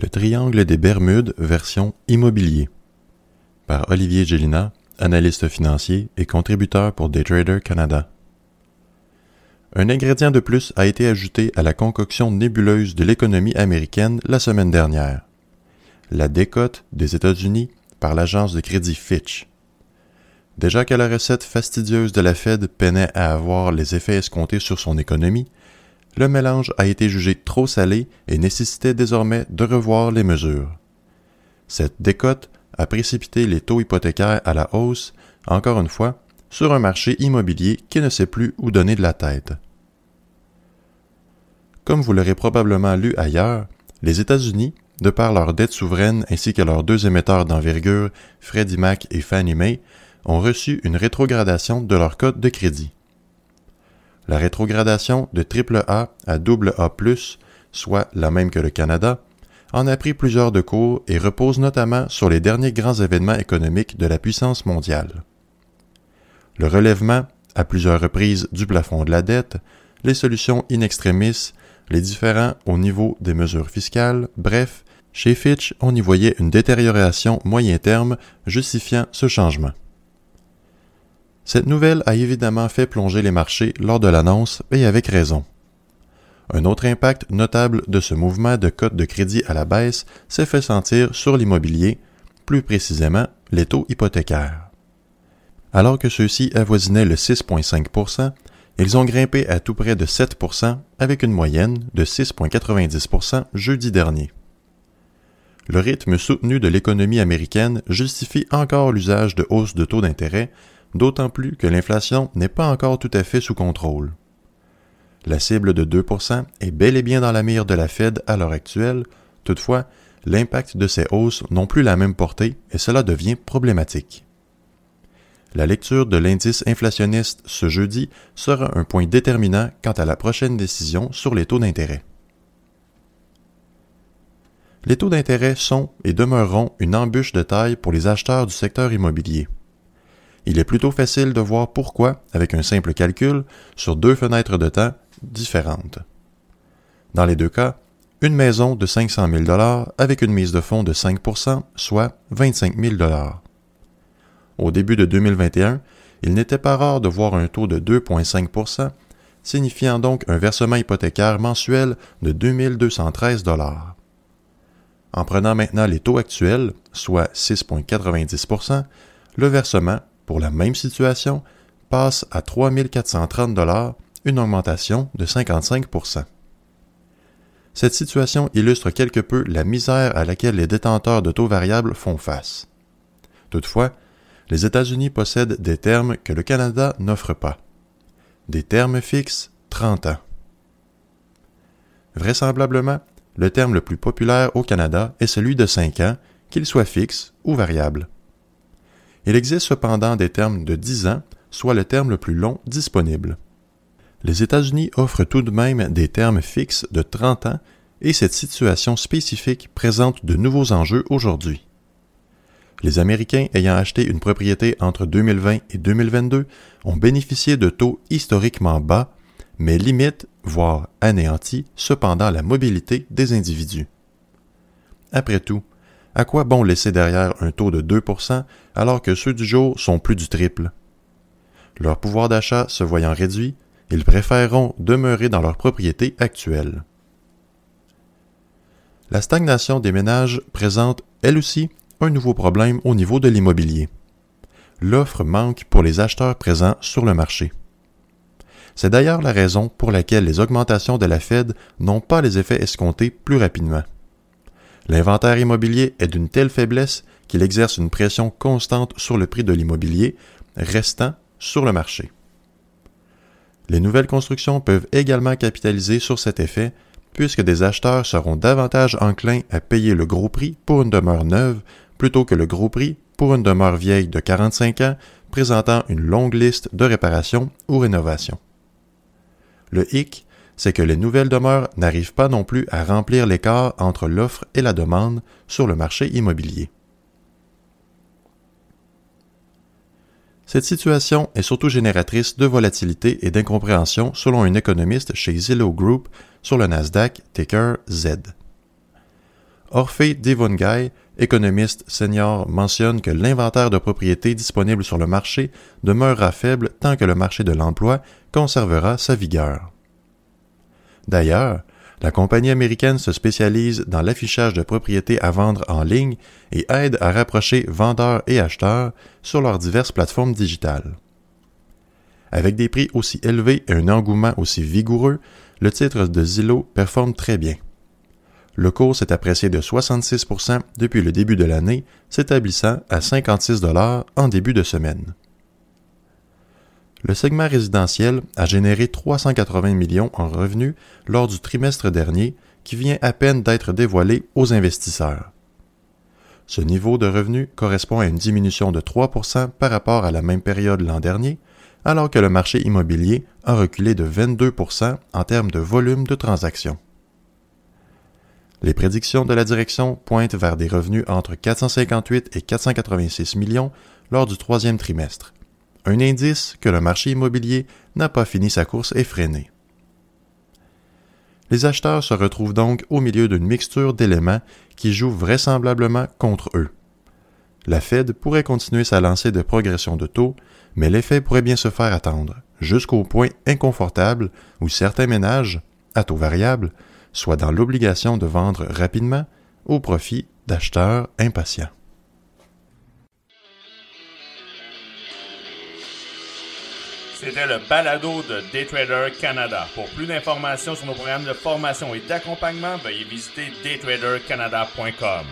Le triangle des Bermudes version immobilier par Olivier Gélina, analyste financier et contributeur pour Daytrader Canada. Un ingrédient de plus a été ajouté à la concoction nébuleuse de l'économie américaine la semaine dernière. La décote des États-Unis par l'agence de crédit Fitch. Déjà que la recette fastidieuse de la Fed peinait à avoir les effets escomptés sur son économie, le mélange a été jugé trop salé et nécessitait désormais de revoir les mesures. Cette décote a précipité les taux hypothécaires à la hausse, encore une fois, sur un marché immobilier qui ne sait plus où donner de la tête. Comme vous l'aurez probablement lu ailleurs, les États-Unis, de par leur dette souveraine ainsi que leurs deux émetteurs d'envergure, Freddie Mac et Fannie Mae, ont reçu une rétrogradation de leur code de crédit. La rétrogradation de AAA à AA+, soit la même que le Canada, en a pris plusieurs de cours et repose notamment sur les derniers grands événements économiques de la puissance mondiale. Le relèvement, à plusieurs reprises, du plafond de la dette, les solutions in extremis, les différents au niveau des mesures fiscales, bref, chez Fitch, on y voyait une détérioration moyen terme justifiant ce changement. Cette nouvelle a évidemment fait plonger les marchés lors de l'annonce, et avec raison. Un autre impact notable de ce mouvement de cote de crédit à la baisse s'est fait sentir sur l'immobilier, plus précisément les taux hypothécaires. Alors que ceux-ci avoisinaient le 6,5% ils ont grimpé à tout près de 7% avec une moyenne de 6,90% jeudi dernier. Le rythme soutenu de l'économie américaine justifie encore l'usage de hausses de taux d'intérêt d'autant plus que l'inflation n'est pas encore tout à fait sous contrôle. La cible de 2% est bel et bien dans la mire de la Fed à l'heure actuelle, toutefois, l'impact de ces hausses n'ont plus la même portée et cela devient problématique. La lecture de l'indice inflationniste ce jeudi sera un point déterminant quant à la prochaine décision sur les taux d'intérêt. Les taux d'intérêt sont et demeureront une embûche de taille pour les acheteurs du secteur immobilier il est plutôt facile de voir pourquoi avec un simple calcul sur deux fenêtres de temps différentes. Dans les deux cas, une maison de 500 000 avec une mise de fonds de 5% soit 25 000 Au début de 2021, il n'était pas rare de voir un taux de 2,5% signifiant donc un versement hypothécaire mensuel de 2213 En prenant maintenant les taux actuels, soit 6,90% le versement pour la même situation, passe à 3 430 une augmentation de 55% Cette situation illustre quelque peu la misère à laquelle les détenteurs de taux variables font face. Toutefois, les États-Unis possèdent des termes que le Canada n'offre pas. Des termes fixes 30 ans. Vraisemblablement, le terme le plus populaire au Canada est celui de 5 ans, qu'il soit fixe ou variable. Il existe cependant des termes de 10 ans, soit le terme le plus long disponible. Les États-Unis offrent tout de même des termes fixes de 30 ans et cette situation spécifique présente de nouveaux enjeux aujourd'hui. Les Américains ayant acheté une propriété entre 2020 et 2022 ont bénéficié de taux historiquement bas, mais limitent, voire anéantis, cependant la mobilité des individus. Après tout, à quoi bon laisser derrière un taux de 2% alors que ceux du jour sont plus du triple? Leur pouvoir d'achat se voyant réduit, ils préféreront demeurer dans leur propriété actuelle. La stagnation des ménages présente, elle aussi, un nouveau problème au niveau de l'immobilier. L'offre manque pour les acheteurs présents sur le marché. C'est d'ailleurs la raison pour laquelle les augmentations de la Fed n'ont pas les effets escomptés plus rapidement. L'inventaire immobilier est d'une telle faiblesse qu'il exerce une pression constante sur le prix de l'immobilier restant sur le marché. Les nouvelles constructions peuvent également capitaliser sur cet effet, puisque des acheteurs seront davantage enclins à payer le gros prix pour une demeure neuve plutôt que le gros prix pour une demeure vieille de 45 ans présentant une longue liste de réparations ou rénovations. Le hic, c'est que les nouvelles demeures n'arrivent pas non plus à remplir l'écart entre l'offre et la demande sur le marché immobilier. Cette situation est surtout génératrice de volatilité et d'incompréhension selon un économiste chez Zillow Group sur le Nasdaq ticker Z. Orphée Devon-Guy, économiste senior, mentionne que l'inventaire de propriétés disponibles sur le marché demeurera faible tant que le marché de l'emploi conservera sa vigueur. D'ailleurs, la compagnie américaine se spécialise dans l'affichage de propriétés à vendre en ligne et aide à rapprocher vendeurs et acheteurs sur leurs diverses plateformes digitales. Avec des prix aussi élevés et un engouement aussi vigoureux, le titre de Zillow performe très bien. Le cours s'est apprécié de 66% depuis le début de l'année, s'établissant à 56 en début de semaine. Le segment résidentiel a généré 380 millions en revenus lors du trimestre dernier, qui vient à peine d'être dévoilé aux investisseurs. Ce niveau de revenus correspond à une diminution de 3% par rapport à la même période l'an dernier, alors que le marché immobilier a reculé de 22% en termes de volume de transactions. Les prédictions de la direction pointent vers des revenus entre 458 et 486 millions lors du troisième trimestre, un indice que le marché immobilier n'a pas fini sa course effrénée. Les acheteurs se retrouvent donc au milieu d'une mixture d'éléments qui jouent vraisemblablement contre eux. La Fed pourrait continuer sa lancée de progression de taux, mais l'effet pourrait bien se faire attendre, jusqu'au point inconfortable où certains ménages, à taux variable, soient dans l'obligation de vendre rapidement au profit d'acheteurs impatients. C'était le balado de Daytrader Canada. Pour plus d'informations sur nos programmes de formation et d'accompagnement, veuillez visiter daytradercanada.com.